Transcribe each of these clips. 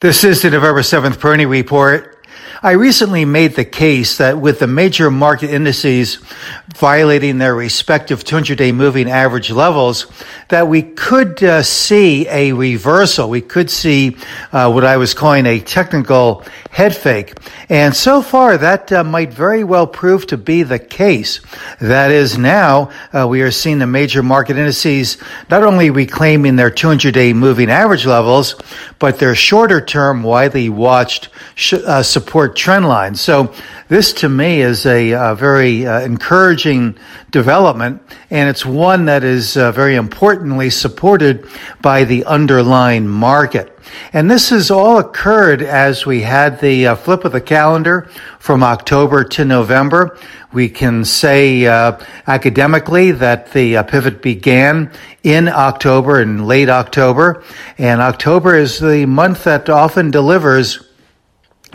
This is the November 7th Peroni Report. I recently made the case that with the major market indices violating their respective 200-day moving average levels, that we could uh, see a reversal. We could see uh, what I was calling a technical head fake. And so far, that uh, might very well prove to be the case. That is now, uh, we are seeing the major market indices not only reclaiming their 200-day moving average levels, but their shorter-term, widely watched sh- uh, trend line. So this to me is a, a very uh, encouraging development, and it's one that is uh, very importantly supported by the underlying market. And this has all occurred as we had the uh, flip of the calendar from October to November. We can say uh, academically that the uh, pivot began in October in late October, and October is the month that often delivers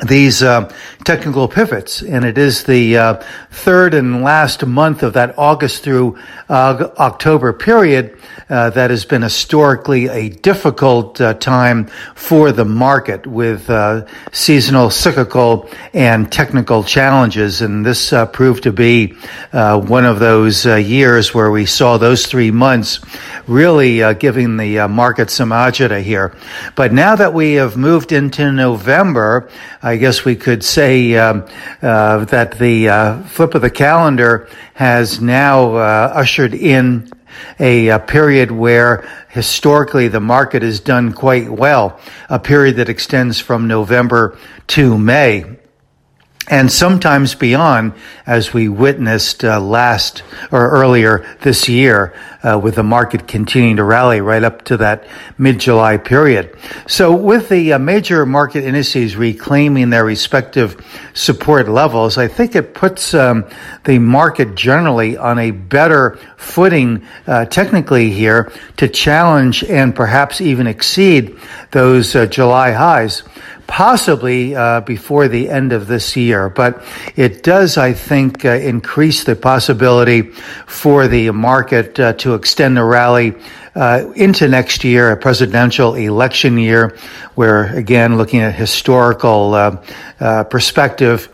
these uh, technical pivots, and it is the uh, third and last month of that August through uh, October period uh, that has been historically a difficult uh, time for the market with uh, seasonal, cyclical, and technical challenges, and this proved to be one of those years where we saw those three months really giving the market some agita here. But now that we have moved into November, I guess we could say um, uh, that the uh, flip of the calendar has now uh, ushered in a, a, period where historically the market has done quite well, a period that extends from November to May and sometimes beyond, as we witnessed uh, last or earlier this year, uh, with the market continuing to rally right up to that mid-July period. So, with the uh, major market indices reclaiming their respective support levels, I think it puts um, the market generally on a better footing, uh, technically here, to challenge and perhaps even exceed those uh, July highs possibly uh, before the end of this year. But it does, I think, uh, increase the possibility for the market uh, to extend the rally uh, into next year, a presidential election year, where again, looking at historical uh, uh, perspective,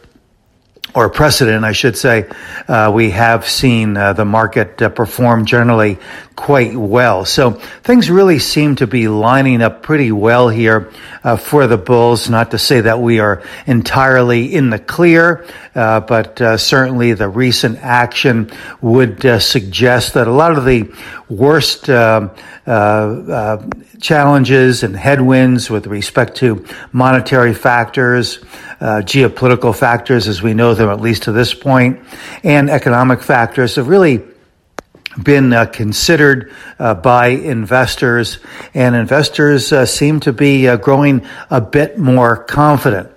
or precedent, I should say, uh, we have seen uh, the market uh, perform generally quite well. So things really seem to be lining up pretty well here uh, for the Bulls. Not to say that we are entirely in the clear, uh, but uh, certainly the recent action would suggest that a lot of the worst um, challenges and headwinds with respect to monetary factors, geopolitical factors as we know them at least to this point, and economic factors have really been uh, considered uh, by investors, and investors uh, seem to be uh, growing a bit more confident.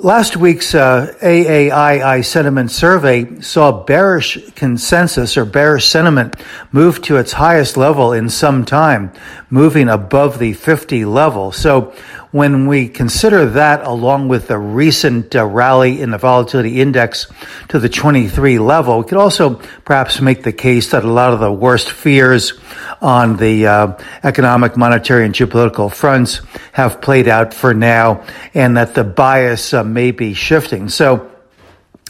Last week's uh, AAII sentiment survey saw bearish consensus or bearish sentiment move to its highest level in some time, moving above the 50 level. So when we consider that along with the recent uh, rally in the volatility index to the 23 level, we could also perhaps make the case that a lot of the worst fears on the uh, economic, monetary, and geopolitical fronts have played out for now, and that the bias uh, may be shifting. So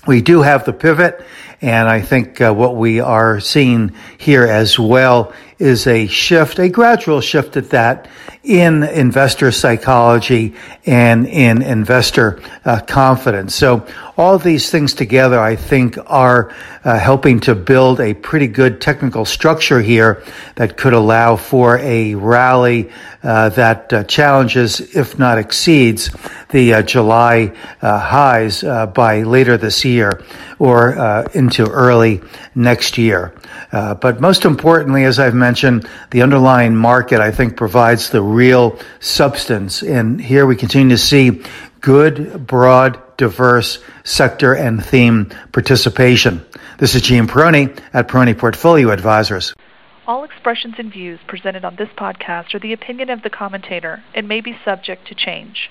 we do have the pivot, and I think uh, what we are seeing here as well is a shift, a gradual shift at that in investor psychology and in investor uh, confidence. So all these things together, I think, are uh, helping to build a pretty good technical structure here that could allow for a rally uh, that uh, challenges, if not exceeds, the uh, July uh, highs by later this year or into early next year. Uh, but most importantly, as I've mentioned, the underlying market, I think, provides the real substance. And here we continue to see good, broad, diverse sector and theme participation. This is Gene Peroni at Peroni Portfolio Advisors. All expressions and views presented on this podcast are the opinion of the commentator and may be subject to change.